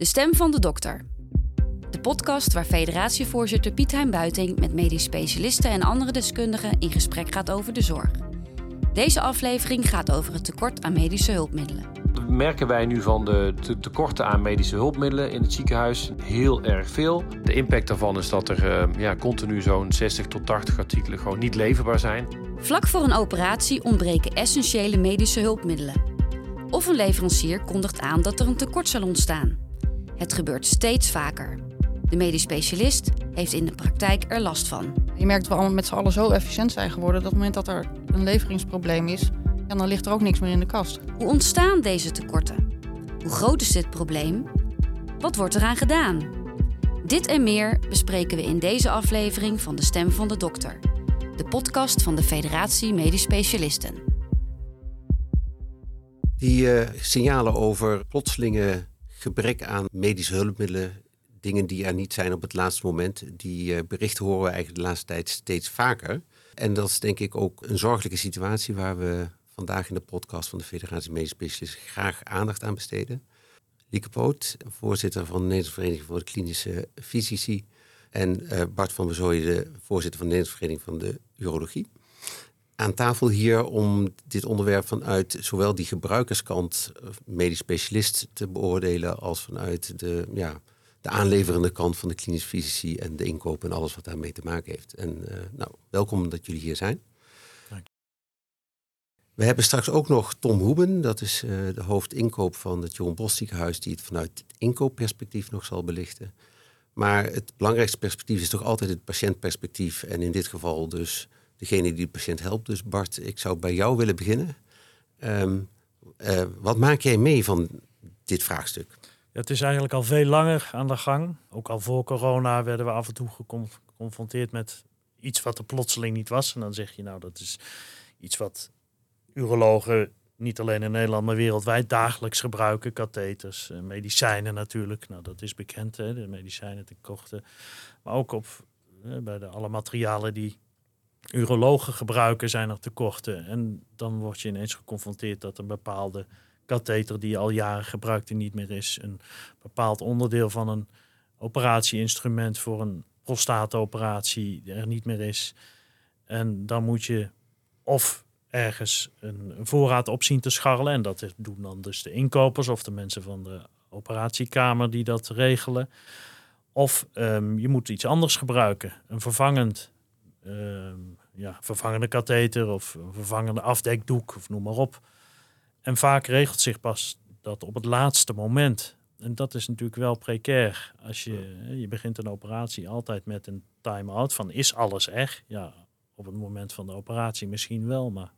De stem van de dokter. De podcast waar federatievoorzitter Piet Hein Buiting met medisch specialisten en andere deskundigen in gesprek gaat over de zorg. Deze aflevering gaat over het tekort aan medische hulpmiddelen. merken wij nu van de te- tekorten aan medische hulpmiddelen in het ziekenhuis heel erg veel. De impact daarvan is dat er eh, ja, continu zo'n 60 tot 80 artikelen gewoon niet leverbaar zijn. Vlak voor een operatie ontbreken essentiële medische hulpmiddelen. Of een leverancier kondigt aan dat er een tekort zal ontstaan. Het gebeurt steeds vaker. De medisch specialist heeft in de praktijk er last van. Je merkt dat we allemaal met z'n allen zo efficiënt zijn geworden... dat op het moment dat er een leveringsprobleem is... Ja, dan ligt er ook niks meer in de kast. Hoe ontstaan deze tekorten? Hoe groot is dit probleem? Wat wordt eraan gedaan? Dit en meer bespreken we in deze aflevering van De Stem van de Dokter. De podcast van de Federatie Medisch Specialisten. Die eh, signalen over plotselinge gebrek aan medische hulpmiddelen, dingen die er niet zijn op het laatste moment, die eh, berichten horen we eigenlijk de laatste tijd steeds vaker. En dat is denk ik ook een zorgelijke situatie waar we vandaag in de podcast van de Federatie Medisch Specialisten graag aandacht aan besteden. Lieke Poot, voorzitter van de Nederlandse Vereniging voor de Klinische Fysici. En eh, Bart van Bezooyen, de voorzitter van de Nederlandse Vereniging van de Urologie aan tafel hier om dit onderwerp vanuit zowel die gebruikerskant, eh, medisch specialist, te beoordelen, als vanuit de, ja, de aanleverende kant van de klinisch fysici en de inkoop en alles wat daarmee te maken heeft. En eh, nou, welkom dat jullie hier zijn. Dank We hebben straks ook nog Tom Hoeben, dat is eh, de hoofdinkoop van het Johan Bos ziekenhuis, die het vanuit het inkoopperspectief nog zal belichten. Maar het belangrijkste perspectief is toch altijd het patiëntperspectief en in dit geval dus degene die de patiënt helpt. Dus Bart, ik zou bij jou willen beginnen. Ehm, eh, wat maak jij mee van dit vraagstuk? Het is eigenlijk al veel langer aan de gang. Ook al voor corona werden we af en toe gecon- geconfronteerd met iets wat er plotseling niet was. En dan zeg je, nou, dat is iets wat urologen niet alleen in Nederland, maar wereldwijd dagelijks gebruiken. Katheters, eh, medicijnen natuurlijk. Nou, dat is bekend, hè, de medicijnen tekorten. Maar ook op, eh, bij de, alle materialen die urologen gebruiken, zijn er tekorten. En dan word je ineens geconfronteerd dat een bepaalde katheter die al jaren gebruikt en niet meer is. Een bepaald onderdeel van een operatieinstrument voor een prostaatoperatie er niet meer is. En dan moet je of ergens een, voorraad op zien te scharrelen. En dat doen dan dus de inkopers of de mensen van de operatiekamer die dat regelen. Of ehm, je moet iets anders gebruiken. Een vervangend, ja, vervangende katheter of vervangende afdekdoek of noem maar op. En vaak regelt zich pas dat op het laatste moment. En dat is natuurlijk wel precair. Als je, je begint een operatie altijd met een time-out van is alles echt? Ja, op het moment van de operatie misschien wel, maar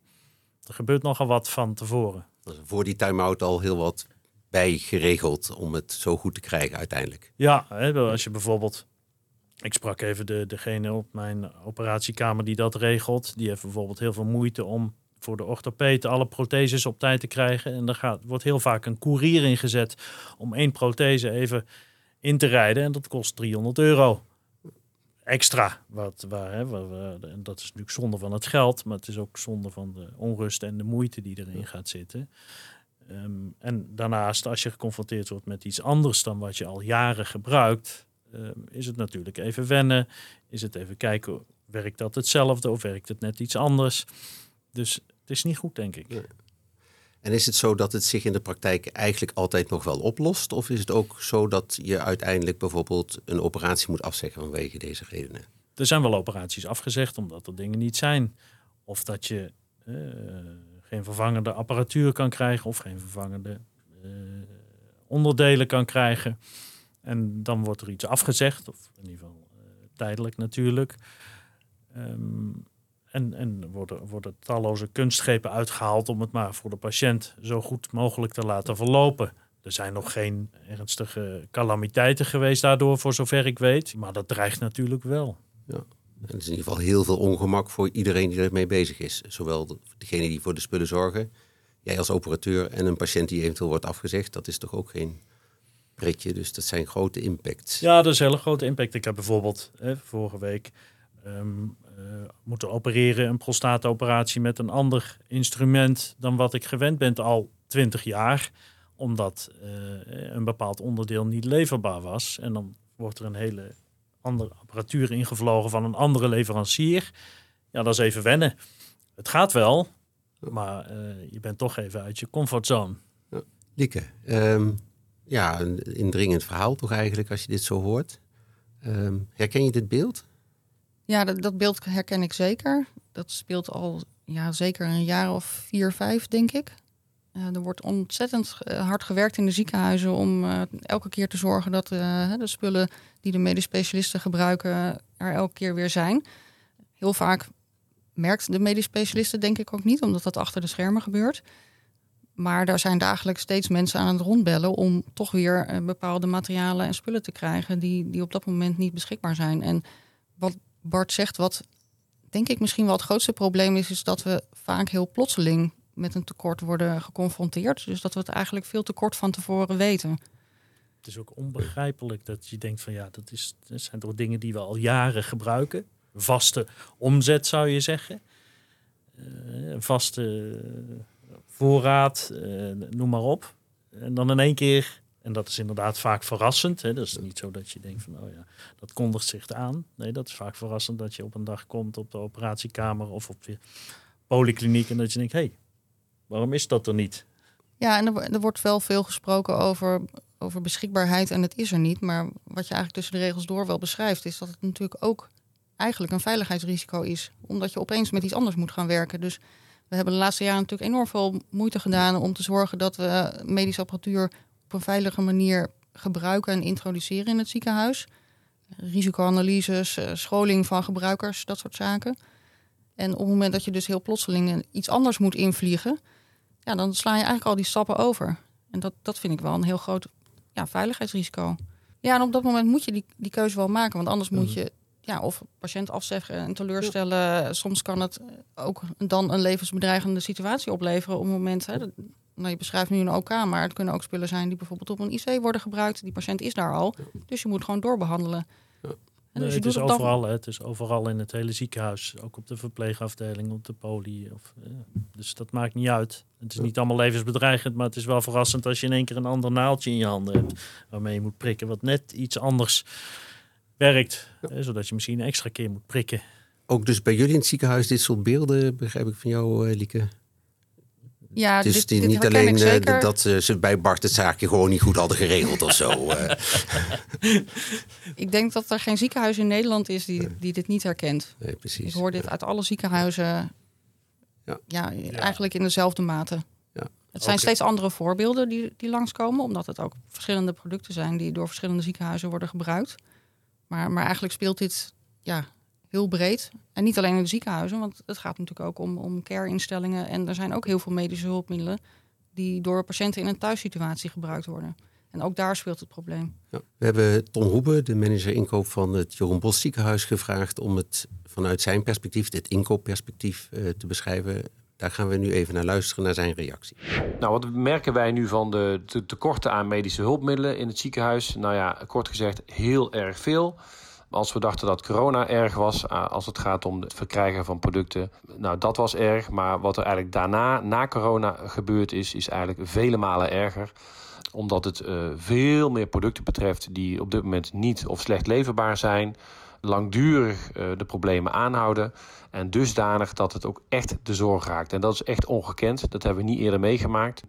er gebeurt nogal wat van tevoren. Er is voor die time-out al heel wat bij geregeld om het zo goed te krijgen uiteindelijk. Ja, als je bijvoorbeeld. Ik sprak even de, degene op mijn operatiekamer die dat regelt. Die heeft bijvoorbeeld heel veel moeite om voor de orthopeet alle protheses op tijd te krijgen. En er gaat, wordt heel vaak een koerier ingezet om één prothese even in te rijden. En dat kost 300 euro extra. Wat, waar, hè, waar, waar- en dat is natuurlijk zonde van het geld, maar het is ook zonde van de onrust en de moeite die erin gaat zitten. Ehm, en daarnaast, als je geconfronteerd wordt met iets anders dan wat je al jaren gebruikt, is het natuurlijk even wennen. Is het even kijken, werkt dat hetzelfde of werkt het net iets anders? Dus het is niet goed, denk ik. En is het zo dat het zich in de praktijk eigenlijk altijd nog wel oplost? Of is het ook zo dat je uiteindelijk bijvoorbeeld een operatie moet afzeggen vanwege deze redenen? Er zijn wel operaties afgezegd omdat er dingen niet zijn. Of dat je eh, geen vervangende apparatuur kan krijgen of geen vervangende eh, onderdelen kan krijgen. En dan wordt er iets afgezegd, of in ieder geval eh, tijdelijk natuurlijk. Ehm, en en worden, worden talloze kunstgrepen uitgehaald om het maar voor de patiënt zo goed mogelijk te laten verlopen. Er zijn nog geen ernstige calamiteiten geweest daardoor, voor zover ik weet. Maar dat dreigt natuurlijk wel. En het is in ieder geval heel veel ongemak voor iedereen die ermee bezig is. Zowel de- degene die voor de spullen zorgen, jij als operateur en een patiënt die eventueel wordt afgezegd. Dat is toch ook geen dus dat zijn grote impacts. Ja, dat is een hele grote impact. Ik heb bijvoorbeeld hè, vorige week ehm, eh, moeten opereren, een prostaatoperatie met een ander instrument dan wat ik gewend ben al 20 jaar. omdat eh, een bepaald onderdeel niet leverbaar was. En dan wordt er een hele andere apparatuur ingevlogen van een andere leverancier. Ja, dat is even wennen. Het gaat wel, maar eh, je bent toch even uit je comfortzone. Lieke, ehm, ja, een indringend verhaal toch eigenlijk als je dit zo hoort. Ehm, herken je dit beeld? Ja, dat, dat beeld herken ik zeker. Dat speelt al ja, zeker een jaar of vier, vijf, denk ik. Uh, er wordt ontzettend eh, hard gewerkt in de ziekenhuizen om uh, elke keer te zorgen dat de spullen die de medisch specialisten gebruiken er elke keer weer zijn. Heel vaak merkt de medisch specialisten denk ik ook niet, omdat dat achter de schermen gebeurt. Maar daar zijn dagelijks steeds mensen aan het rondbellen om toch weer bepaalde materialen en spullen te krijgen die, die op dat moment niet beschikbaar zijn. En wat Bart zegt, wat denk ik misschien wel het grootste probleem is, is dat we vaak heel plotseling met een tekort worden geconfronteerd. Dus dat we het eigenlijk veel te kort van tevoren weten. Het is ook onbegrijpelijk dat je denkt van ja, dat, is, dat zijn toch dingen die we al jaren gebruiken. Vaste omzet zou je zeggen. Uh, vaste voorraad, uh, noem maar op. En dan in één keer en dat is inderdaad vaak verrassend. Hè? Dat is niet zo dat je denkt van, oh ja, dat kondigt zich aan. Nee, dat is vaak verrassend dat je op een dag komt op de operatiekamer of op de polykliniek en dat je denkt, hé, hey, waarom is dat er niet? Ja, en er, er, wordt wel veel gesproken over, over beschikbaarheid en het is er niet. Maar wat je eigenlijk tussen de regels door wel beschrijft, is dat het natuurlijk ook eigenlijk een veiligheidsrisico is. Omdat je opeens met iets anders moet gaan werken. Dus we hebben de laatste jaren natuurlijk enorm veel moeite gedaan om te zorgen dat we medische apparatuur op een veilige manier gebruiken en introduceren in het ziekenhuis. Risicoanalyses, eh, scholing van gebruikers, dat soort zaken. En op het moment dat je dus heel plotseling iets anders moet invliegen, ja, dan sla je eigenlijk al die stappen over. En dat, dat vind ik wel een heel groot ja, veiligheidsrisico. Ja, en op dat moment moet je die, die keuze wel maken, want anders moet mhm. je ja, of patiënt afzeggen en teleurstellen. Soms kan het ook dan een levensbedreigende situatie opleveren op het moment. Hè, nou, je beschrijft nu een OK, maar het kunnen ook spullen zijn die bijvoorbeeld op een IC worden gebruikt. Die patiënt is daar al, dus je moet gewoon doorbehandelen. Ja. Nee, dus het is overal, het is overal in het hele ziekenhuis, ook op de verpleegafdeling, op de poli. Of, eh, dus dat maakt niet uit. Het is niet allemaal levensbedreigend, maar het is wel verrassend als je in één keer een ander naaldje in je handen hebt waarmee je moet prikken, wat net iets anders werkt, zodat je misschien een extra keer moet prikken. Ook dus bij jullie in het ziekenhuis dit soort beelden, begrijp ik van jou, uh, Lieke? Ja, dus dit, niet alleen uh, dat ze bij Bart het zaakje gewoon niet goed hadden geregeld of zo. Ik denk dat er geen ziekenhuis in Nederland is die, die dit niet herkent. Nee, precies. Ik hoor dit uit alle ziekenhuizen ja. Ja, eigenlijk in dezelfde mate. Ja. Het zijn steeds andere voorbeelden die, die langskomen, omdat het ook verschillende producten zijn die door verschillende ziekenhuizen worden gebruikt. Maar, maar eigenlijk speelt dit ja, heel breed. En niet alleen in de ziekenhuizen, want het gaat natuurlijk ook om, om care-instellingen. En er zijn ook heel veel medische hulpmiddelen die door patiënten in een thuissituatie gebruikt worden. En ook daar speelt het probleem. Ja, we hebben Ton Hoebe, de manager inkoop van het Jeroen Bos ziekenhuis, gevraagd om het vanuit zijn perspectief, dit inkoopperspectief, uh, te beschrijven. Daar gaan we nu even naar luisteren, naar zijn reactie. Nou, wat merken wij nu van de tekorten aan medische hulpmiddelen in het ziekenhuis? Nou ja, kort gezegd, heel erg veel. Als we dachten dat corona erg was, eh, als het gaat om het verkrijgen van producten, nou dat was erg. Maar wat er eigenlijk daarna, na corona gebeurd is, is eigenlijk vele malen erger omdat het uh, veel meer producten betreft die op dit moment niet of slecht leverbaar zijn, langdurig uh, de problemen aanhouden en dusdanig dat het ook echt de zorg raakt. En dat is echt ongekend, dat hebben we niet eerder meegemaakt.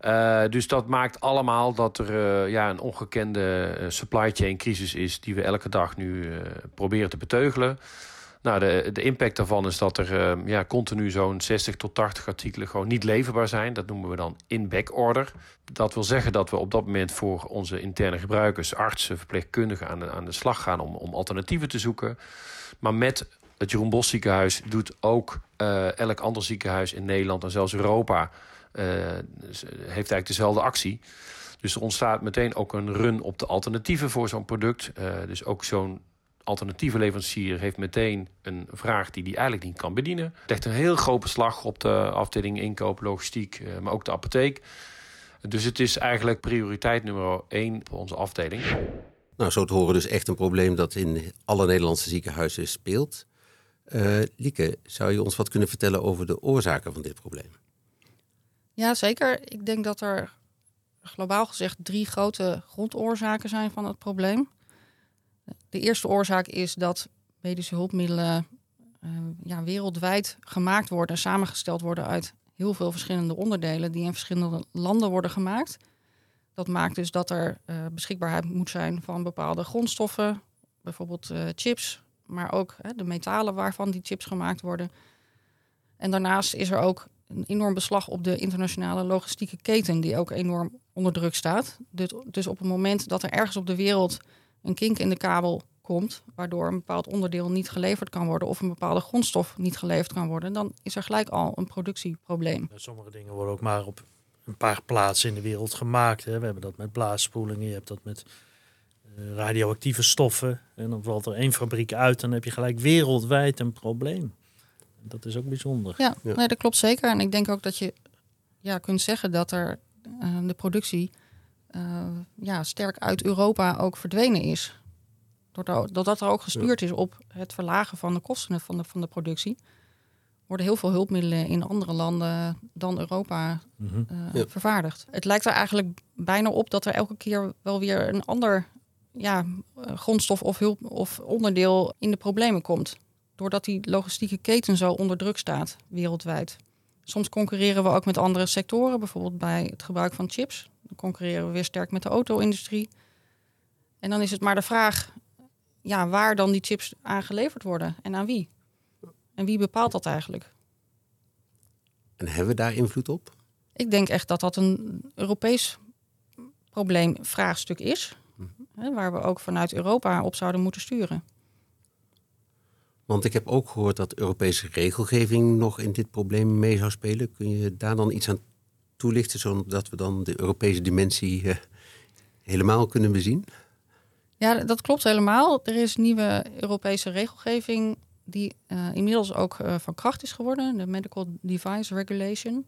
Uh, dus dat maakt allemaal dat er uh, ja, een ongekende supply chain crisis is die we elke dag nu proberen te beteugelen. Nou, de, de impact daarvan is dat er ja, continu zo'n 60 tot 80 artikelen gewoon niet leverbaar zijn. Dat noemen we dan in backorder. Dat wil zeggen dat we op dat moment voor onze interne gebruikers, artsen, verpleegkundigen aan de, aan de slag gaan om, om alternatieven te zoeken. Maar met het Jeroen Bos ziekenhuis doet ook elk ander ziekenhuis in Nederland en zelfs Europa uh, heeft eigenlijk dezelfde actie. Dus er ontstaat meteen ook een run op de alternatieven voor zo'n product. Uh, dus ook zo'n alternatieve leverancier heeft meteen een vraag die hij eigenlijk niet kan bedienen. Het legt een heel groot beslag op de afdeling inkoop, logistiek, uh, maar ook de apotheek. Dus het is eigenlijk prioriteit nummer één voor onze afdeling. Nou, zo te horen dus echt een probleem dat in alle Nederlandse ziekenhuizen speelt. Uh, Lieke, zou je ons wat kunnen vertellen over de oorzaken van dit probleem? Ja, zeker. Ik denk dat er globaal gezegd drie grote grondoorzaken zijn van het probleem. De eerste oorzaak is dat medische hulpmiddelen uh, ja, wereldwijd gemaakt worden, samengesteld worden uit heel veel verschillende onderdelen die in verschillende landen worden gemaakt. Dat maakt dus dat er uh, beschikbaarheid moet zijn van bepaalde grondstoffen, bijvoorbeeld uh, chips, maar ook de metalen waarvan die chips gemaakt worden. En daarnaast is er ook een enorm beslag op de internationale logistieke keten, die ook enorm onder druk staat. Dus, dus op het moment dat er ergens op de wereld een kink in de kabel komt, waardoor een bepaald onderdeel niet geleverd kan worden of een bepaalde grondstof niet geleverd kan worden, dan is er gelijk al een productieprobleem. Sommige dingen worden ook maar op een paar plaatsen in de wereld gemaakt. Hè. We hebben dat met blaasspoelingen, je hebt dat met uh, radioactieve stoffen. En dan valt er één fabriek uit, dan heb je gelijk wereldwijd een probleem. Dat is ook bijzonder. Ja, ja. Nee, dat klopt zeker. En ik denk ook dat je ja, kunt zeggen dat er uh, de productie uh, ja, sterk uit Europa ook verdwenen is. Doordat, doordat er ook gestuurd ja. is op het verlagen van de kosten van de, van de productie, worden heel veel hulpmiddelen in andere landen dan Europa mm -hmm. uh, ja. vervaardigd. Het lijkt er eigenlijk bijna op dat er elke keer wel weer een ander ja, grondstof of, hulp, of onderdeel in de problemen komt. Doordat die logistieke keten zo onder druk staat wereldwijd. Soms concurreren we ook met andere sectoren, bijvoorbeeld bij het gebruik van chips. Dan concurreren we weer sterk met de auto-industrie. En dan is het maar de vraag ja, waar dan die chips aangeleverd worden en aan wie. En wie bepaalt dat eigenlijk? En hebben we daar invloed op? Ik denk echt dat dat een Europees probleem vraagstuk is. Hm. Hè, waar we ook vanuit Europa op zouden moeten sturen. Want ik heb ook gehoord dat Europese regelgeving nog in dit probleem mee zou spelen. Kun je daar dan iets aan toelichten, zodat we dan de Europese dimensie uh, helemaal kunnen bezien? Ja, dat klopt helemaal. Er is nieuwe Europese regelgeving die uh, inmiddels ook uh, van kracht is geworden, de Medical Device Regulation.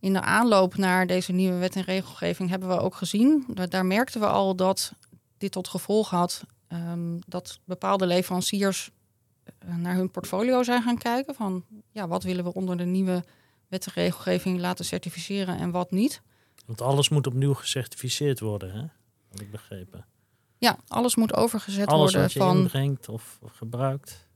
In de aanloop naar deze nieuwe wet en regelgeving hebben we ook gezien, daar merkten we al dat dit tot gevolg had um, dat bepaalde leveranciers naar hun portfolio zijn gaan kijken. Van ja, wat willen we onder de nieuwe wet en regelgeving laten certificeren en wat niet. Want alles moet opnieuw gecertificeerd worden, hè? Had ik begrepen. Ja, alles moet overgezet alles worden van. inbrengt of, of gebruikt.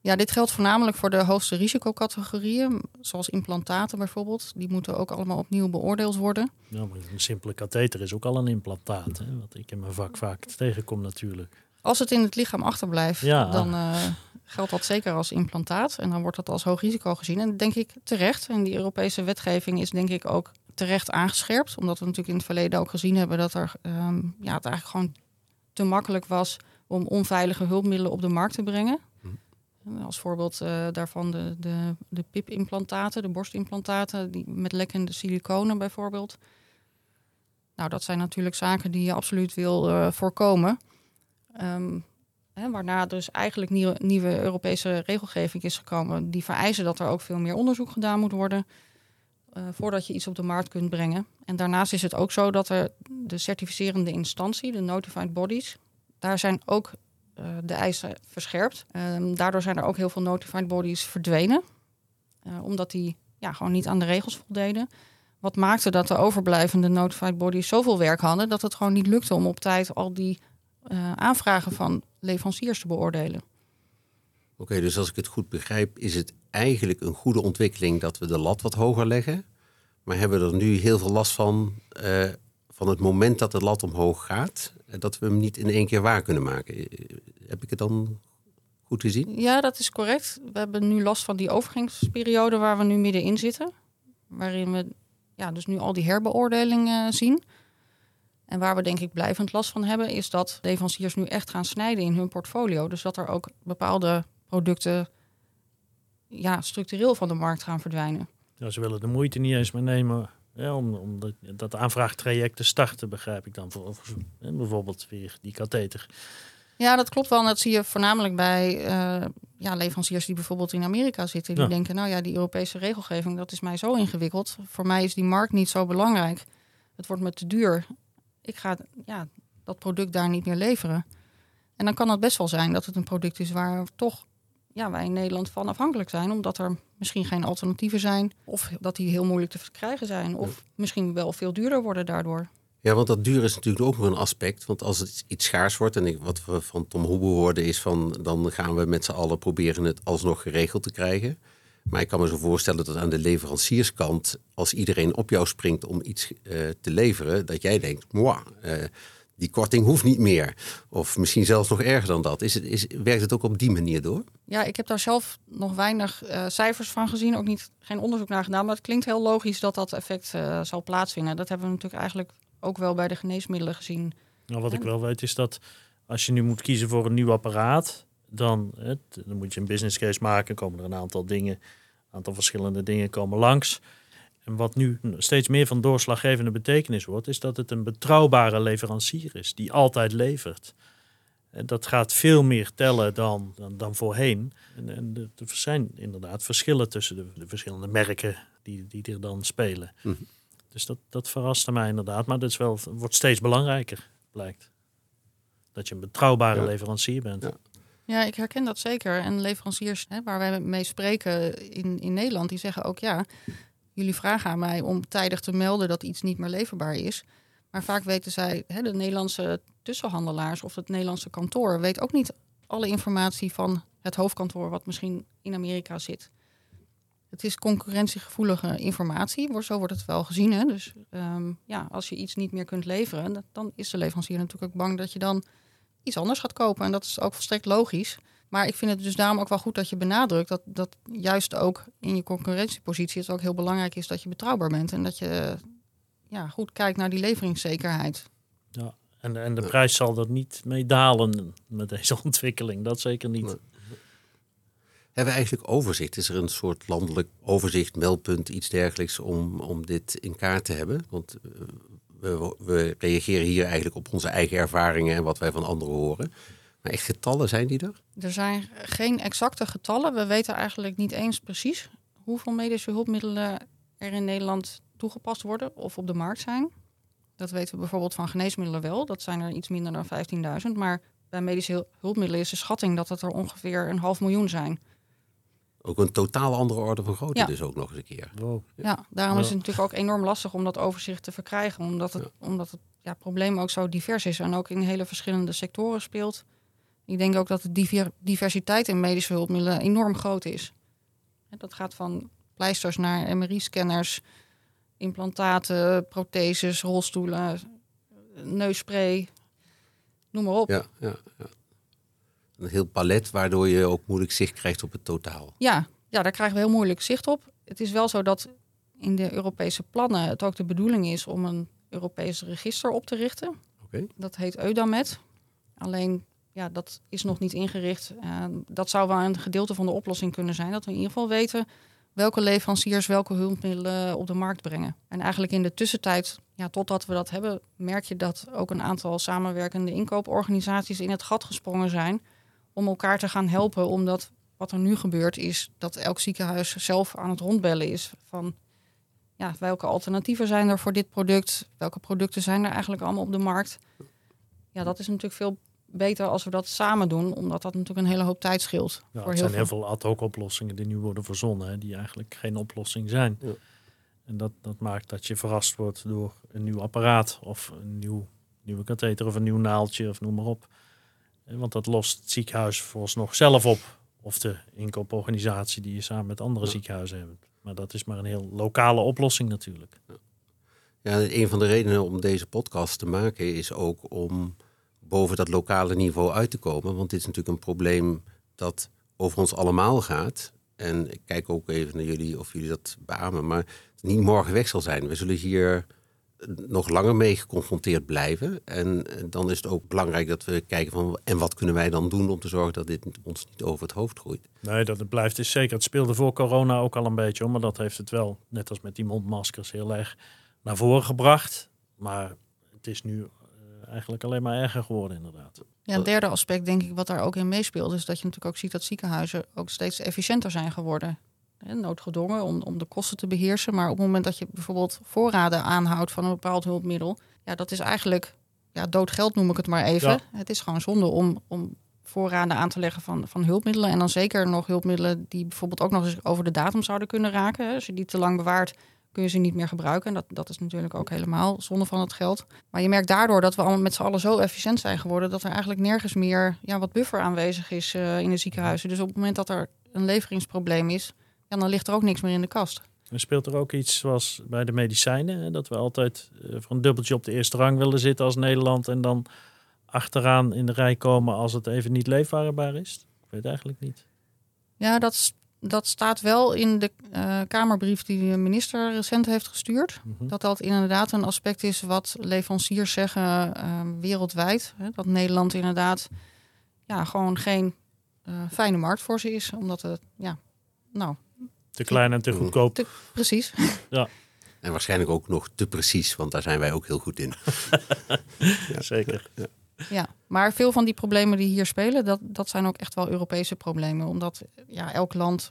Ja, dit geldt voornamelijk voor de hoogste risicocategorieën, zoals implantaten bijvoorbeeld. Die moeten ook allemaal opnieuw beoordeeld worden. Ja, maar een simpele katheter is ook al een implantaat, hè? wat ik in mijn vak vaak tegenkom natuurlijk. Als het in het lichaam achterblijft, Ja. dan uh, geldt dat zeker als implantaat. En dan wordt dat als hoog risico gezien. En denk ik terecht. En die Europese wetgeving is denk ik ook terecht aangescherpt. Omdat we natuurlijk in het verleden ook gezien hebben dat er um, ja, het eigenlijk gewoon te makkelijk was om onveilige hulpmiddelen op de markt te brengen. Als voorbeeld uh, daarvan de, de, de PIP-implantaten, de borstimplantaten, die met lekkende siliconen bijvoorbeeld. Nou, dat zijn natuurlijk zaken die je absoluut wil uh, voorkomen. Um, hè, waarna dus eigenlijk nieuwe, Europese regelgeving is gekomen. Die vereisen dat er ook veel meer onderzoek gedaan moet worden. Uh, voordat je iets op de markt kunt brengen. En daarnaast is het ook zo dat er de certificerende instantie, de notified bodies, daar zijn ook uh, de eisen verscherpt. Um, daardoor zijn er ook heel veel notified bodies verdwenen. Uh, omdat die ja, gewoon niet aan de regels voldeden. Wat maakte dat de overblijvende notified bodies zoveel werk hadden dat het gewoon niet lukte om op tijd al die uh, aanvragen van leveranciers te beoordelen. Oké, okay, dus als ik het goed begrijp, is het eigenlijk een goede ontwikkeling dat we de lat wat hoger leggen. Maar hebben we er nu heel veel last van, uh, van het moment dat de lat omhoog gaat, dat we hem niet in één keer waar kunnen maken. Heb ik het dan goed gezien? Ja, dat is correct. We hebben nu last van die overgangsperiode waar we nu middenin zitten. Waarin we ja, dus nu al die herbeoordelingen zien. En waar we denk ik blijvend last van hebben, is dat leveranciers nu echt gaan snijden in hun portfolio. Dus dat er ook bepaalde producten ja, structureel van de markt gaan verdwijnen. Ja, ze willen de moeite niet eens meer nemen ja, om, om dat, dat aanvraagtraject te starten, begrijp ik dan. Voor, voor, bijvoorbeeld weer die katheter. Ja, dat klopt wel. En dat zie je voornamelijk bij uh, ja, leveranciers die bijvoorbeeld in Amerika zitten. Die ja. denken, nou ja, die Europese regelgeving, dat is mij zo ingewikkeld. Voor mij is die markt niet zo belangrijk. Het wordt me te duur. Ik ga ja, dat product daar niet meer leveren. En dan kan het best wel zijn dat het een product is waar toch ja, wij in Nederland van afhankelijk zijn, omdat er misschien geen alternatieven zijn, of dat die heel moeilijk te verkrijgen zijn, of misschien wel veel duurder worden daardoor. Ja, want dat duur is natuurlijk ook nog een aspect. Want als het iets schaars wordt, en ik, wat we van Tom Hoebe hoorden is van... dan gaan we met z'n allen proberen het alsnog geregeld te krijgen. Maar ik kan me zo voorstellen dat aan de leverancierskant... als iedereen op jou springt om iets uh, te leveren... dat jij denkt, moi, uh, die korting hoeft niet meer. Of misschien zelfs nog erger dan dat. Is het, is, werkt het ook op die manier door? Ja, ik heb daar zelf nog weinig uh, cijfers van gezien. Ook niet, geen onderzoek naar gedaan. Maar het klinkt heel logisch dat dat effect zal plaatsvinden. Dat hebben we natuurlijk eigenlijk ook wel bij de geneesmiddelen gezien. Nou, wat ik wel weet is dat als je nu moet kiezen voor een nieuw apparaat, dan, hè, dan moet je een business case maken. Komen er een aantal dingen, een aantal verschillende dingen komen langs. En wat nu steeds meer van doorslaggevende betekenis wordt, is dat het een betrouwbare leverancier is, die altijd levert. En dat gaat veel meer tellen dan, dan, dan voorheen. En, en er zijn inderdaad verschillen tussen de, de, verschillende merken die, die er dan spelen. Mm -hmm. Dus dat, dat verraste mij inderdaad. Maar dat is wel, wordt steeds belangrijker, blijkt. Dat je een betrouwbare ja. leverancier bent. Ja. Ja. ik herken dat zeker. En leveranciers hè, waar wij mee spreken in, in Nederland, die zeggen ook ja, jullie vragen aan mij om tijdig te melden dat iets niet meer leverbaar is. Maar vaak weten zij, hè, de Nederlandse tussenhandelaars of het Nederlandse kantoor weet ook niet alle informatie van het hoofdkantoor wat misschien in Amerika zit. Het is concurrentiegevoelige informatie, zo wordt het wel gezien. Hè? Dus um, ja, als je iets niet meer kunt leveren, dan is de leverancier natuurlijk ook bang dat je dan iets anders gaat kopen. En dat is ook volstrekt logisch. Maar ik vind het dus daarom ook wel goed dat je benadrukt dat, dat juist ook in je concurrentiepositie het ook heel belangrijk is dat je betrouwbaar bent. En dat je ja, goed kijkt naar die leveringszekerheid. Ja, en, en de prijs zal er niet mee dalen met deze ontwikkeling. Dat zeker niet. Hebben we eigenlijk overzicht? Is er een soort landelijk overzicht, meldpunt, iets dergelijks om, om dit in kaart te hebben? Want eh, we, reageren hier eigenlijk op onze eigen ervaringen en wat wij van anderen horen. Maar echt getallen zijn die er? Er zijn geen exacte getallen. We weten eigenlijk niet eens precies hoeveel medische hulpmiddelen er in Nederland toegepast worden of op de markt zijn. Dat weten we bijvoorbeeld van geneesmiddelen wel. Dat zijn er iets minder dan 15.000. Maar bij medische hulpmiddelen is de schatting dat het er ongeveer een half miljoen zijn. Ook een totaal andere orde van grootte ja. dus ook nog eens een keer. Wow. Ja, daarom is het natuurlijk ook enorm lastig om dat overzicht te verkrijgen. Omdat het, ja. omdat het ja, probleem ook zo divers is en ook in hele verschillende sectoren speelt. Ik denk ook dat de diversiteit in medische hulpmiddelen enorm groot is. Dat gaat van pleisters naar MRI-scanners, implantaten, protheses, rolstoelen, neusspray, noem maar op. Ja, ja, ja een heel palet, waardoor je ook moeilijk zicht krijgt op het totaal. Ja, ja, daar krijgen we heel moeilijk zicht op. Het is wel zo dat in de Europese plannen het ook de bedoeling is om een Europees register op te richten. Okay. Dat heet Eudamed. Alleen, ja, dat is nog niet ingericht. Uh, dat zou wel een gedeelte van de oplossing kunnen zijn. Dat we in ieder geval weten welke leveranciers welke hulpmiddelen op de markt brengen. En eigenlijk in de tussentijd, ja, totdat we dat hebben, merk je dat ook een aantal samenwerkende inkooporganisaties in het gat gesprongen zijn om elkaar te gaan helpen. Omdat wat er nu gebeurt is dat elk ziekenhuis zelf aan het rondbellen is van ja, welke alternatieven zijn er voor dit product? Welke producten zijn er eigenlijk allemaal op de markt? Ja, dat is natuurlijk veel beter als we dat samen doen, omdat dat natuurlijk een hele hoop tijd scheelt. Ja, voor er zijn heel veel ad hoc oplossingen die nu worden verzonnen, hè, die eigenlijk geen oplossing zijn. Ja. En dat, dat maakt dat je verrast wordt door een nieuw apparaat of een nieuw, nieuwe katheter of een nieuw naaldje of noem maar op. Want dat lost het ziekenhuis vooralsnog zelf op. Of de inkooporganisatie die je samen met andere ziekenhuizen hebt. Maar dat is maar een heel lokale oplossing natuurlijk. Ja, een van de redenen om deze podcast te maken is ook om boven dat lokale niveau uit te komen. Want dit is natuurlijk een probleem dat over ons allemaal gaat. En ik kijk ook even naar jullie of jullie dat beamen. Maar niet morgen weg zal zijn. We zullen hier nog langer mee geconfronteerd blijven. En eh, dan is het ook belangrijk dat we kijken van en wat kunnen wij dan doen om te zorgen dat dit ons niet over het hoofd groeit. Nee, dat het blijft is zeker. Het speelde voor corona ook al een beetje, maar dat heeft het wel, net als met die mondmaskers, heel erg naar voren gebracht. Maar het is nu uh, eigenlijk alleen maar erger geworden, inderdaad. Ja, een derde aspect, denk ik, wat daar ook in meespeelt, is dat je natuurlijk ook ziet dat ziekenhuizen ook steeds efficiënter zijn geworden noodgedwongen om, om de kosten te beheersen. Maar op het moment dat je bijvoorbeeld voorraden aanhoudt van een bepaald hulpmiddel, ja, dat is eigenlijk ja, doodgeld noem ik het maar even. Het is gewoon zonde om, om voorraden aan te leggen van, van hulpmiddelen. En dan zeker nog hulpmiddelen die bijvoorbeeld ook nog eens over de datum zouden kunnen raken. Als je die te lang bewaart, kun je ze niet meer gebruiken. En dat, dat is natuurlijk ook helemaal zonde van het geld. Maar je merkt daardoor dat we allemaal met z'n allen zo efficiënt zijn geworden... dat er eigenlijk nergens meer ja, wat buffer aanwezig is uh, in de ziekenhuizen. Dus op het moment dat er een leveringsprobleem is... Ja, dan ligt er ook niks meer in de kast. En speelt er ook iets zoals bij de medicijnen? Hè? Dat we altijd uh, voor een dubbeltje op de eerste rang willen zitten als Nederland... en dan achteraan in de rij komen als het even niet leefbaar is? Ik weet eigenlijk niet. Ja, dat, dat staat wel in de uh, Kamerbrief die de minister recent heeft gestuurd. Mm -hmm. Dat dat inderdaad een aspect is wat leveranciers zeggen uh, wereldwijd. Hè, dat Nederland inderdaad ja, gewoon geen uh, fijne markt voor ze is. Omdat het, ja, nou... Te klein en te goedkoop. Te, precies. Ja. En waarschijnlijk ook nog te precies, want daar zijn wij ook heel goed in. ja. Zeker. Ja. Ja, maar veel van die problemen die hier spelen, dat, dat zijn ook echt wel Europese problemen. Omdat ja, elk land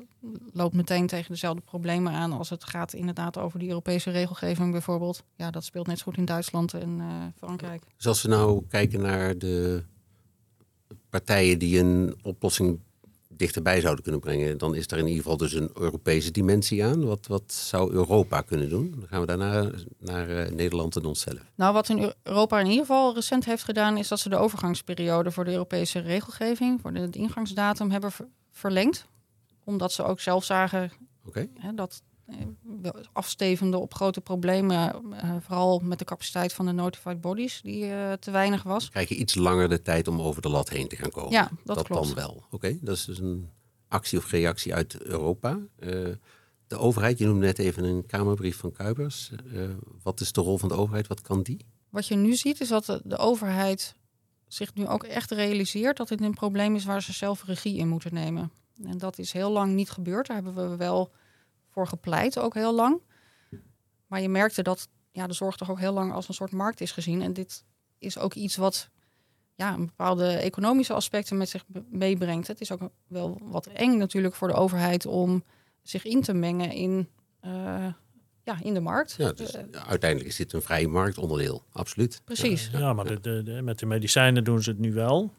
loopt meteen tegen dezelfde problemen aan als het gaat inderdaad over die Europese regelgeving bijvoorbeeld. Ja, dat speelt net zo goed in Duitsland en uh, Frankrijk. Dus als we nou kijken naar de partijen die een oplossing dichterbij zouden kunnen brengen, dan is er in ieder geval dus een Europese dimensie aan. Wat, wat zou Europa kunnen doen? Dan gaan we daarna naar uh, Nederland en onszelf. Nou, wat in Europa in ieder geval recent heeft gedaan, is dat ze de overgangsperiode voor de Europese regelgeving, voor de ingangsdatum, hebben ver verlengd. Omdat ze ook zelf zagen okay. hè, dat eh, afstevende op grote problemen, uh, vooral met de capaciteit van de notified bodies, die uh, te weinig was. Krijg je iets langer de tijd om over de lat heen te gaan komen? Ja, dat, dat klopt. dan wel. Oké, okay, dat is dus een actie of reactie uit Europa. Uh, de overheid, je noemde net even een Kamerbrief van Kuipers. wat is de rol van de overheid? Wat kan die? Wat je nu ziet is dat de, de overheid zich nu ook echt realiseert dat dit een probleem is waar ze zelf regie in moeten nemen. En dat is heel lang niet gebeurd. Daar hebben we wel voor gepleit, ook heel lang. Maar je merkte dat ja, de zorg toch ook heel lang als een soort markt is gezien. En dit is ook iets wat ja, een bepaalde economische aspecten met zich meebrengt. Het is ook wel wat eng natuurlijk voor de overheid om zich in te mengen in, uh, ja, in de markt. Ja, dus, uh, uiteindelijk is dit een vrije marktonderdeel, absoluut. Precies. Ja, ja maar de, de, de, met de medicijnen doen ze het nu wel.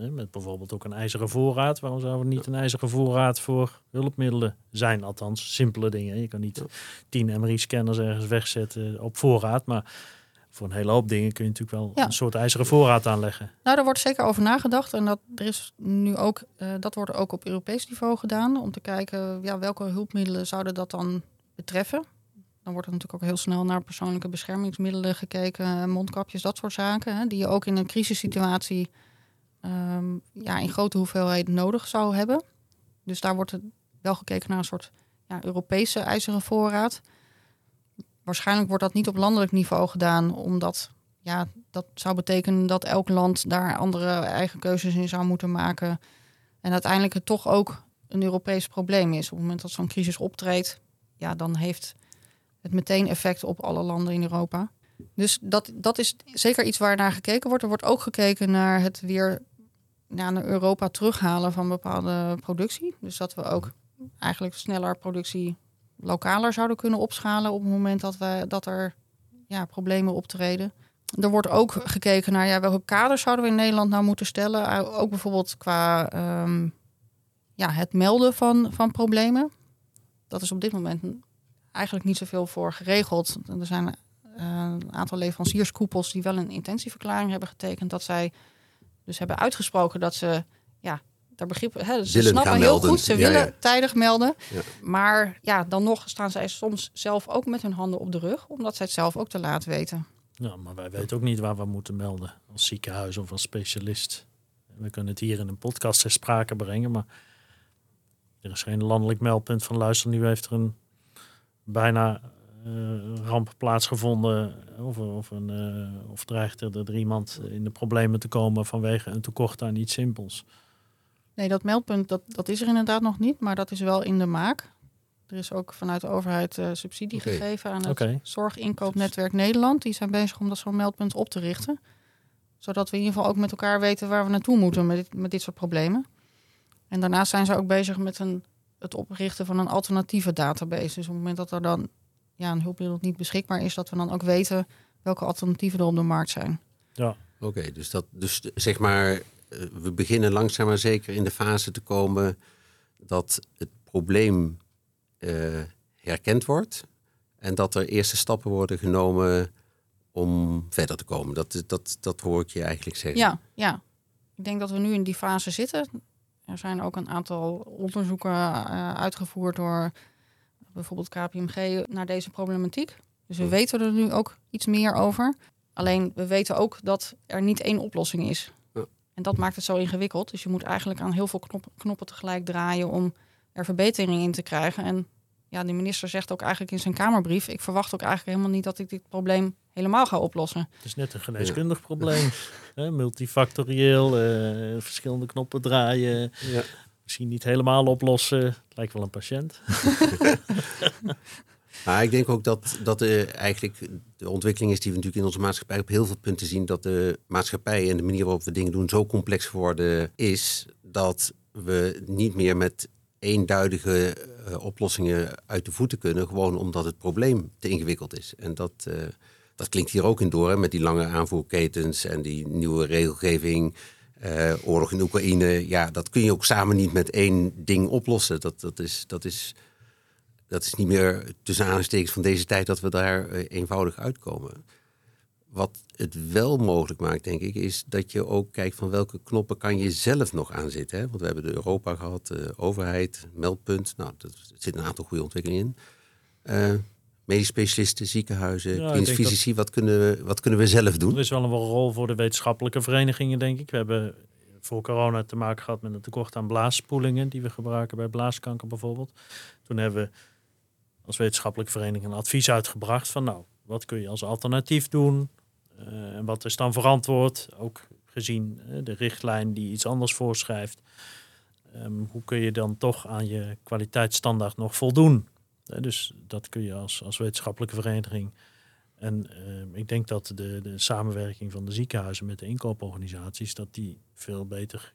Met bijvoorbeeld ook een ijzeren voorraad. Waarom zou er niet een ijzeren voorraad voor hulpmiddelen zijn? Althans, simpele dingen. Je kan niet tien MRI-scanners ergens wegzetten op voorraad. Maar voor een hele hoop dingen kun je natuurlijk wel ja. een soort ijzeren voorraad aanleggen. Nou, daar wordt zeker over nagedacht. En dat, er is nu ook, uh, dat wordt ook op Europees niveau gedaan. Om te kijken ja, welke hulpmiddelen zouden dat dan betreffen. Dan wordt er natuurlijk ook heel snel naar persoonlijke beschermingsmiddelen gekeken. Mondkapjes, dat soort zaken. Hè, die je ook in een crisissituatie um, ja, in grote hoeveelheden nodig zou hebben. Dus daar wordt wel gekeken naar een soort ja, Europese ijzeren voorraad. Waarschijnlijk wordt dat niet op landelijk niveau gedaan, omdat ja, dat zou betekenen dat elk land daar andere eigen keuzes in zou moeten maken. En uiteindelijk het toch ook een Europees probleem is. Op het moment dat zo'n crisis optreedt, ja, dan heeft het meteen effect op alle landen in Europa. Dus dat, dat is zeker iets waar naar gekeken wordt. Er wordt ook gekeken naar het weer naar Europa terughalen van bepaalde productie. Dus dat we ook eigenlijk sneller productie lokaler zouden kunnen opschalen op het moment dat, we, dat er ja, problemen optreden. Er wordt ook gekeken naar ja, welke kaders zouden we in Nederland nou moeten stellen. Ook bijvoorbeeld qua um, ja, het melden van, van problemen. Dat is op dit moment eigenlijk niet zoveel voor geregeld. Er zijn een aantal leverancierskoepels die wel een intentieverklaring hebben getekend dat zij dus hebben uitgesproken dat ze ja, daar begrip, hè, ze willen snappen heel melden. goed, ze Ja, willen ja. tijdig melden. Ja. Maar ja, dan nog staan zij soms zelf ook met hun handen op de rug, omdat zij het zelf ook te laat weten. Ja, maar wij weten ook niet waar we moeten melden als ziekenhuis of als specialist. We kunnen het hier in een podcast ter sprake brengen, maar er is geen landelijk meldpunt van luister, nu heeft er een bijna eh, ramp plaatsgevonden of, of, een, eh, of dreigt er, er iemand in de problemen te komen vanwege een tekort aan iets simpels. Nee, dat meldpunt dat, dat is er inderdaad nog niet, maar dat is wel in de maak. Er is ook vanuit de overheid eh, subsidie gegeven aan het. Zorginkoopnetwerk Nederland. Die zijn bezig om dat zo'n meldpunt op te richten. Zodat we in ieder geval ook met elkaar weten waar we naartoe moeten met dit, met dit soort problemen. En daarnaast zijn ze ook bezig met een, het oprichten van een alternatieve database. Dus op het moment dat er dan ja, een hulpmiddel niet beschikbaar is, dat we dan ook weten welke alternatieven er op de markt zijn. Ja, Oké, dus, dat, dus zeg maar eh, we beginnen langzaam maar zeker in de fase te komen dat het probleem uh, herkend wordt. En dat er eerste stappen worden genomen om verder te komen. Dat, dat, dat hoor ik je eigenlijk zeggen. Ja, ja, ik denk dat we nu in die fase zitten. Er zijn ook een aantal onderzoeken uh, uitgevoerd door bijvoorbeeld KPMG naar deze problematiek. Dus we weten er nu ook iets meer over. Alleen we weten ook dat er niet één oplossing is. Ja. En dat maakt het zo ingewikkeld. Dus je moet eigenlijk aan heel veel knoppen, knoppen tegelijk draaien om er verbetering in te krijgen. En ja, de minister zegt ook eigenlijk in zijn Kamerbrief: ik verwacht ook eigenlijk helemaal niet dat ik dit probleem helemaal ga oplossen. Het is net een geneeskundig probleem. Hè, multifactorieel, uh, verschillende knoppen draaien. Ja. Misschien niet helemaal oplossen. Het lijkt wel een patiënt. maar ik denk ook dat, dat eigenlijk de ontwikkeling is die we natuurlijk in onze maatschappij op heel veel punten zien. Dat de maatschappij en de manier waarop we dingen doen zo complex geworden is. Dat we niet meer met eenduidige uh, oplossingen uit de voeten kunnen. Gewoon omdat het probleem te ingewikkeld is. En dat, uh, dat klinkt hier ook in door, met die lange aanvoerketens en die nieuwe regelgeving. Uh, oorlog in Oekraïne, ja, dat kun je ook samen niet met één ding oplossen. Dat, dat, is, dat, is, dat is niet meer tussen aanstekens van deze tijd dat we daar eenvoudig uitkomen. Wat het wel mogelijk maakt, denk ik, is dat je ook kijkt van welke knoppen kan je zelf nog aanzetten. Hè? Want we hebben de Europa gehad, de overheid, meldpunt. Nou, er zit een aantal goede ontwikkelingen in. Uh, medisch specialisten, ziekenhuizen, ja, klinisch fysici, wat, kunnen we, wat kunnen we zelf doen? Er is wel een rol voor de wetenschappelijke verenigingen, denk ik. We hebben voor corona te maken gehad met een tekort aan blaasspoelingen die we gebruiken bij blaaskanker bijvoorbeeld. Toen hebben we als wetenschappelijke vereniging een advies uitgebracht van nou, wat kun je als alternatief doen? Eh, en wat is dan verantwoord, ook gezien uh, de richtlijn die iets anders voorschrijft. Um, hoe kun je dan toch aan je kwaliteitsstandaard nog voldoen? Uh, dus dat kun je als, als wetenschappelijke vereniging. En ehm, ik denk dat de, de samenwerking van de ziekenhuizen met de inkooporganisaties, dat die veel beter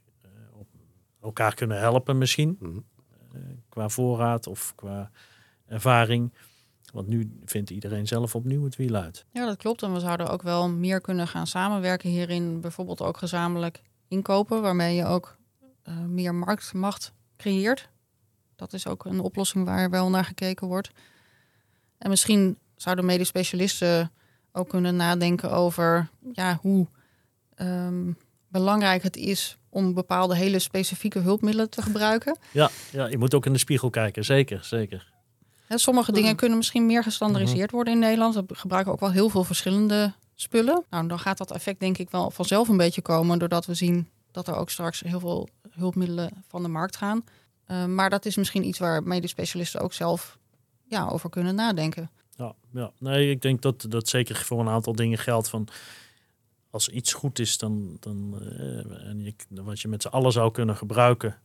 op elkaar kunnen helpen misschien. Mm qua voorraad of qua ervaring. Want nu vindt iedereen zelf opnieuw het wiel uit. Ja, dat klopt. En we zouden ook wel meer kunnen gaan samenwerken hierin. Bijvoorbeeld ook gezamenlijk inkopen, waarmee je ook uh, meer marktmacht creëert. Dat is ook een oplossing waar wel naar gekeken wordt. En misschien zouden medisch specialisten ook kunnen nadenken over ja, hoe um, belangrijk het is om bepaalde hele specifieke hulpmiddelen te gebruiken. Ja, ja, je moet ook in de spiegel kijken, zeker, zeker sommige dingen kunnen misschien meer gestandardiseerd mhm. worden in Nederland. We gebruiken ook wel heel veel verschillende spullen. Nou, dan gaat dat effect denk ik wel vanzelf een beetje komen, doordat we zien dat er ook straks heel veel hulpmiddelen van de markt gaan. Uh, maar dat is misschien iets waar medisch specialisten ook zelf ja, over kunnen nadenken. Ja, ja, nee, ik denk dat dat zeker voor een aantal dingen geldt van als iets goed is, dan, dan uh, en wat je met z'n allen zou kunnen gebruiken,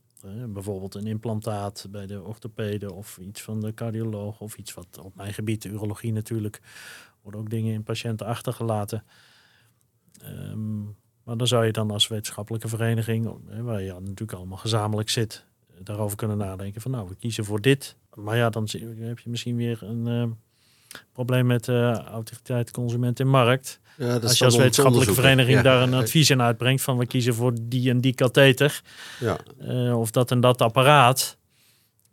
bijvoorbeeld een implantaat bij de orthopede of iets van de cardioloog of iets wat op mijn gebied, de urologie natuurlijk, worden ook dingen in patiënten achtergelaten. Ehm, maar dan zou je dan als wetenschappelijke vereniging, waar je natuurlijk allemaal gezamenlijk zit, daarover kunnen nadenken van nou, we kiezen voor dit. Maar ja, dan heb je misschien weer een uh, probleem met de autoriteit consument en markt. Ja, Als je als wetenschappelijke vereniging daar een advies in uitbrengt van we kiezen voor die en die katheter. Ja. Uh, of dat en dat apparaat.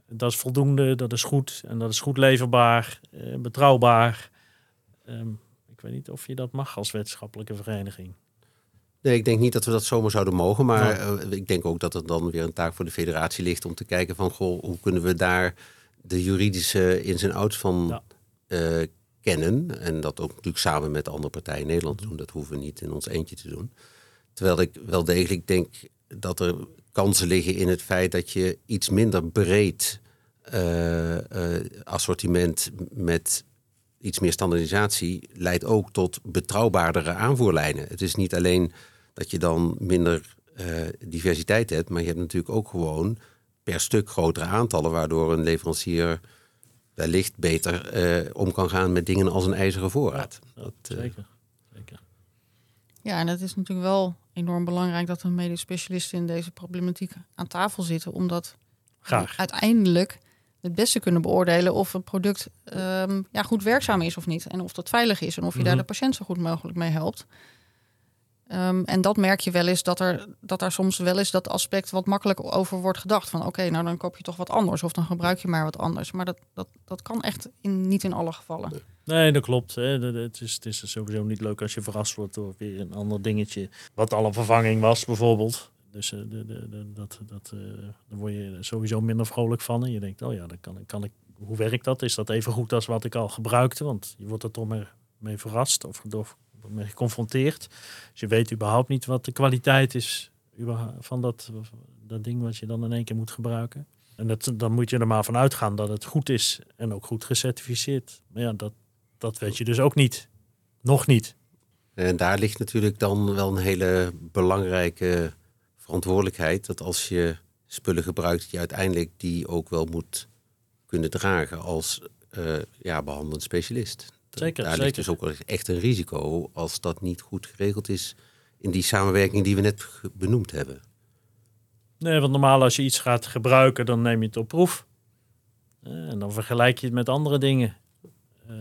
Dat is voldoende, dat is goed en dat is goed leverbaar, uh, betrouwbaar. Um, ik weet niet of je dat mag als wetenschappelijke vereniging. Nee, ik denk niet dat we dat zomaar zouden mogen. Maar uh, ik denk ook dat het dan weer een taak voor de federatie ligt om te kijken van goh, hoe kunnen we daar de juridische ins en outs van ja kennen. En dat ook natuurlijk samen met de andere partijen in Nederland doen. Dat hoeven we niet in ons eentje te doen. Terwijl ik wel degelijk denk dat er kansen liggen in het feit dat je iets minder breed uh, assortiment met iets meer standaardisatie leidt ook tot betrouwbaardere aanvoerlijnen. Het is niet alleen dat je dan minder uh, diversiteit hebt, maar je hebt natuurlijk ook gewoon per stuk grotere aantallen, waardoor een leverancier wellicht beter uh, om kan gaan met dingen als een ijzeren voorraad. dat, uh, zeker, zeker. Ja, en het is natuurlijk wel enorm belangrijk dat een medisch specialisten in deze problematiek aan tafel zitten, omdat Graag. uiteindelijk het beste kunnen beoordelen of een product um, ja, goed werkzaam is of niet. En of dat veilig is en of je daar mhm. de patiënt zo goed mogelijk mee helpt. Ehm, en dat merk je wel eens dat er, dat er soms wel eens dat aspect wat makkelijk over wordt gedacht. Van oké, nou dan koop je toch wat anders of dan gebruik je maar wat anders. Maar dat, dat, dat kan echt in, niet in alle gevallen. Nee, dat klopt. Hè. Het, is, het is sowieso niet leuk als je verrast wordt door weer een ander dingetje. Wat al een vervanging was, bijvoorbeeld. Dus uh, de, de, dat, dat, uh, daar word je sowieso minder vrolijk van. En je denkt, oh ja, dan kan, kan ik, hoe werkt dat? Is dat even goed als wat ik al gebruikte? Want je wordt er toch mee, mee verrast of mee geconfronteerd. Dus je weet überhaupt niet wat de kwaliteit is van dat, dat ding wat je dan in één keer moet gebruiken. En dat, dan moet je er maar van uitgaan dat het goed is en ook goed gecertificeerd. Maar ja, dat, dat weet je dus ook niet. Nog niet. En daar ligt natuurlijk dan wel een hele belangrijke verantwoordelijkheid. Dat als je spullen gebruikt, je uiteindelijk die ook wel moet kunnen dragen als uh, ja, behandelend specialist. Zeker, daar zeker. ligt dus ook echt een risico als dat niet goed geregeld is in die samenwerking die we net benoemd hebben. Nee, want normaal als je iets gaat gebruiken, dan neem je het op proef. Uh, en dan vergelijk je het met andere dingen. Uh,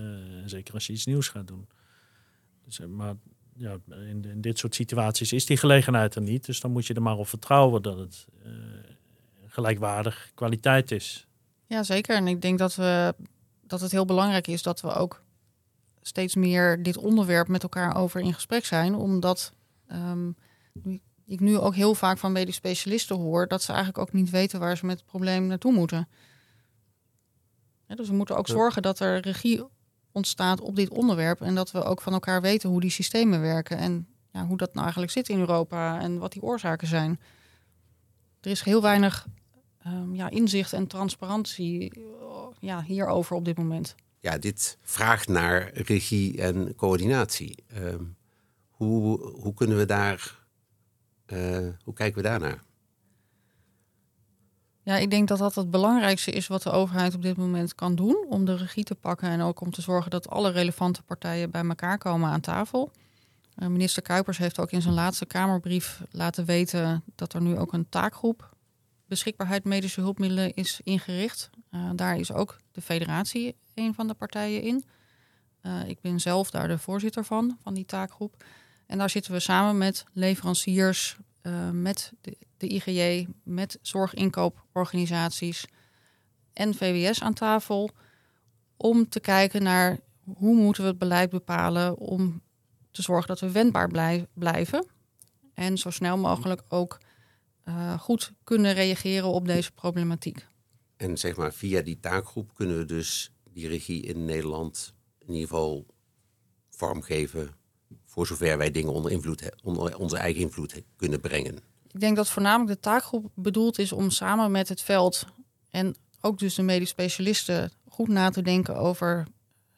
zeker als je iets nieuws gaat doen. Dus, maar ja, in, in, dit soort situaties is die gelegenheid er niet. Dus dan moet je er maar op vertrouwen dat het uh, gelijkwaardig kwaliteit is. Ja, zeker. En ik denk dat, we, dat het heel belangrijk is dat we ook steeds meer dit onderwerp met elkaar over in gesprek zijn. Omdat um, ik nu ook heel vaak van medisch specialisten hoor dat ze eigenlijk ook niet weten waar ze met het probleem naartoe moeten. Ja, dus we moeten ook zorgen dat er regie ontstaat op dit onderwerp en dat we ook van elkaar weten hoe die systemen werken en ja, hoe dat nou eigenlijk zit in Europa en wat die oorzaken zijn. Er is heel weinig um, ja, inzicht en transparantie ja, hierover op dit moment. Ja, dit vraagt naar regie en coördinatie. Um, hoe, hoe kunnen we daar, uh, hoe kijken we daarnaar? Ja, ik denk dat dat het belangrijkste is wat de overheid op dit moment kan doen om de regie te pakken en ook om te zorgen dat alle relevante partijen bij elkaar komen aan tafel. Uh, minister Kuipers heeft ook in zijn laatste Kamerbrief laten weten dat er nu ook een taakgroep beschikbaarheid medische hulpmiddelen is ingericht. Uh, daar is ook de federatie een van de partijen in. Uh, ik ben zelf daar de voorzitter van, van die taakgroep. En daar zitten we samen met leveranciers, uh, met de, IGJ, met zorginkooporganisaties en VWS aan tafel. Om te kijken naar hoe moeten we het beleid bepalen om te zorgen dat we wendbaar blij, blijven. En zo snel mogelijk ook uh, goed kunnen reageren op deze problematiek. En zeg maar, via die taakgroep kunnen we dus die regie in Nederland in ieder geval vormgeven. Voor zover wij dingen onder, invloed, onder onze eigen invloed kunnen brengen. Ik denk dat voornamelijk de taakgroep bedoeld is om samen met het veld en ook dus de medisch specialisten goed na te denken over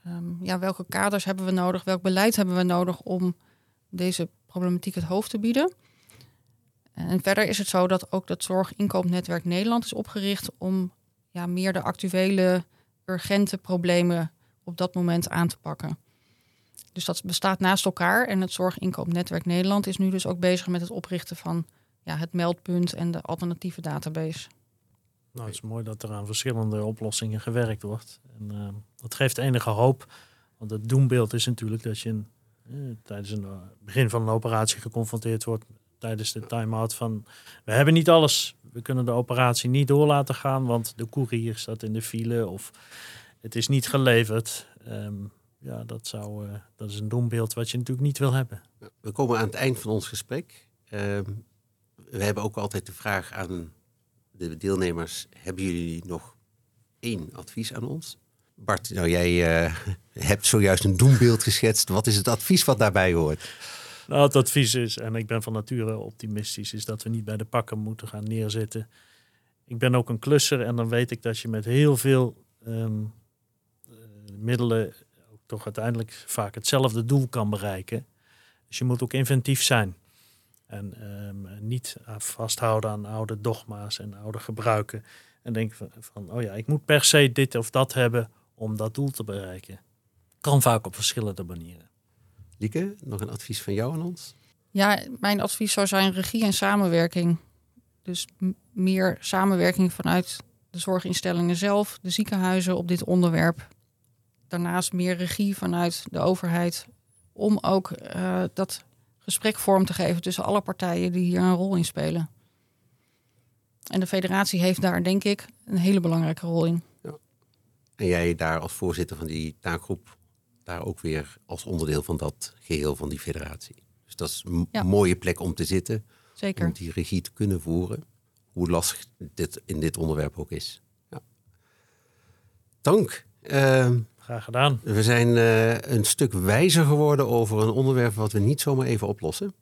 um, ja, welke kaders hebben we nodig, welk beleid hebben we nodig om deze problematiek het hoofd te bieden. En verder is het zo dat ook dat Zorginkoopnetwerk Nederland is opgericht om ja, meer de actuele urgente problemen op dat moment aan te pakken. Dus dat bestaat naast elkaar. En het Zorginkoopnetwerk Nederland is nu dus ook bezig met het oprichten van ja, het meldpunt en de alternatieve database. Nou, het is mooi dat er aan verschillende oplossingen gewerkt wordt. En uh, dat geeft enige hoop. Want het doembeeld is natuurlijk dat je eh, tijdens het begin van een operatie geconfronteerd wordt tijdens de time-out van we hebben niet alles. We kunnen de operatie niet door laten gaan, want de koerier staat in de file of het is niet geleverd. Um, ja, dat, zou, uh, dat is een doembeeld wat je natuurlijk niet wil hebben. We komen aan het eind van ons gesprek. Um, we hebben ook altijd de vraag aan de deelnemers: hebben jullie nog één advies aan ons? Bart, nou jij uh, hebt zojuist een doembeeld geschetst. Wat is het advies wat daarbij hoort? Nou, het advies is, en ik ben van nature optimistisch, is dat we niet bij de pakken moeten gaan neerzitten. Ik ben ook een klusser en dan weet ik dat je met heel veel um, middelen toch uiteindelijk vaak hetzelfde doel kan bereiken. Dus je moet ook inventief zijn. En um, niet vasthouden aan oude dogma's en oude gebruiken. En denken van, van, oh ja, ik moet per se dit of dat hebben om dat doel te bereiken. Kan vaak op verschillende manieren. Lieke, nog een advies van jou aan ons? Ja, mijn advies zou zijn regie en samenwerking. Dus meer samenwerking vanuit de zorginstellingen zelf, de ziekenhuizen op dit onderwerp. Daarnaast meer regie vanuit de overheid om ook uh, dat gesprek vorm te geven tussen alle partijen die hier een rol in spelen. En de federatie heeft daar, denk ik, een hele belangrijke rol in. En jij daar als voorzitter van die taakgroep, daar ook weer als onderdeel van dat geheel van die federatie. Dus dat is een Ja. mooie plek om te zitten, Zeker. om die regie te kunnen voeren. Hoe lastig dit in dit onderwerp ook is. Ja. Dank. Ehm, Graag gedaan. we zijn eh, een stuk wijzer geworden over een onderwerp wat we niet zomaar even oplossen.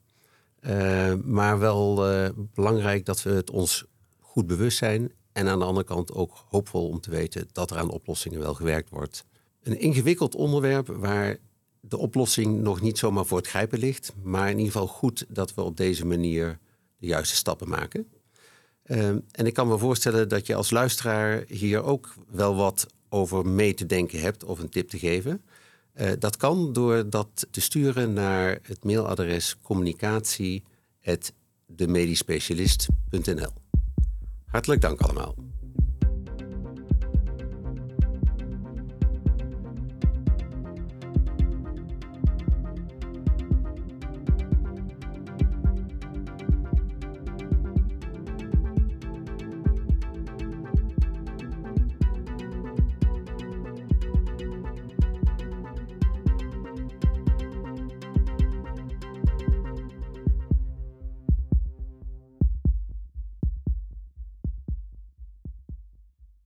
Eh, maar wel eh, belangrijk dat we het ons goed bewust zijn. En aan de andere kant ook hoopvol om te weten dat er aan oplossingen wel gewerkt wordt. Een ingewikkeld onderwerp waar de oplossing nog niet zomaar voor het grijpen ligt. Maar in ieder geval goed dat we op deze manier de juiste stappen maken. Eh, en ik kan me voorstellen dat je als luisteraar hier ook wel wat over mee te denken hebt of een tip te geven. Eh, dat kan door dat te sturen naar het mailadres communicatie.demedispecialist.nl. Hartelijk dank allemaal.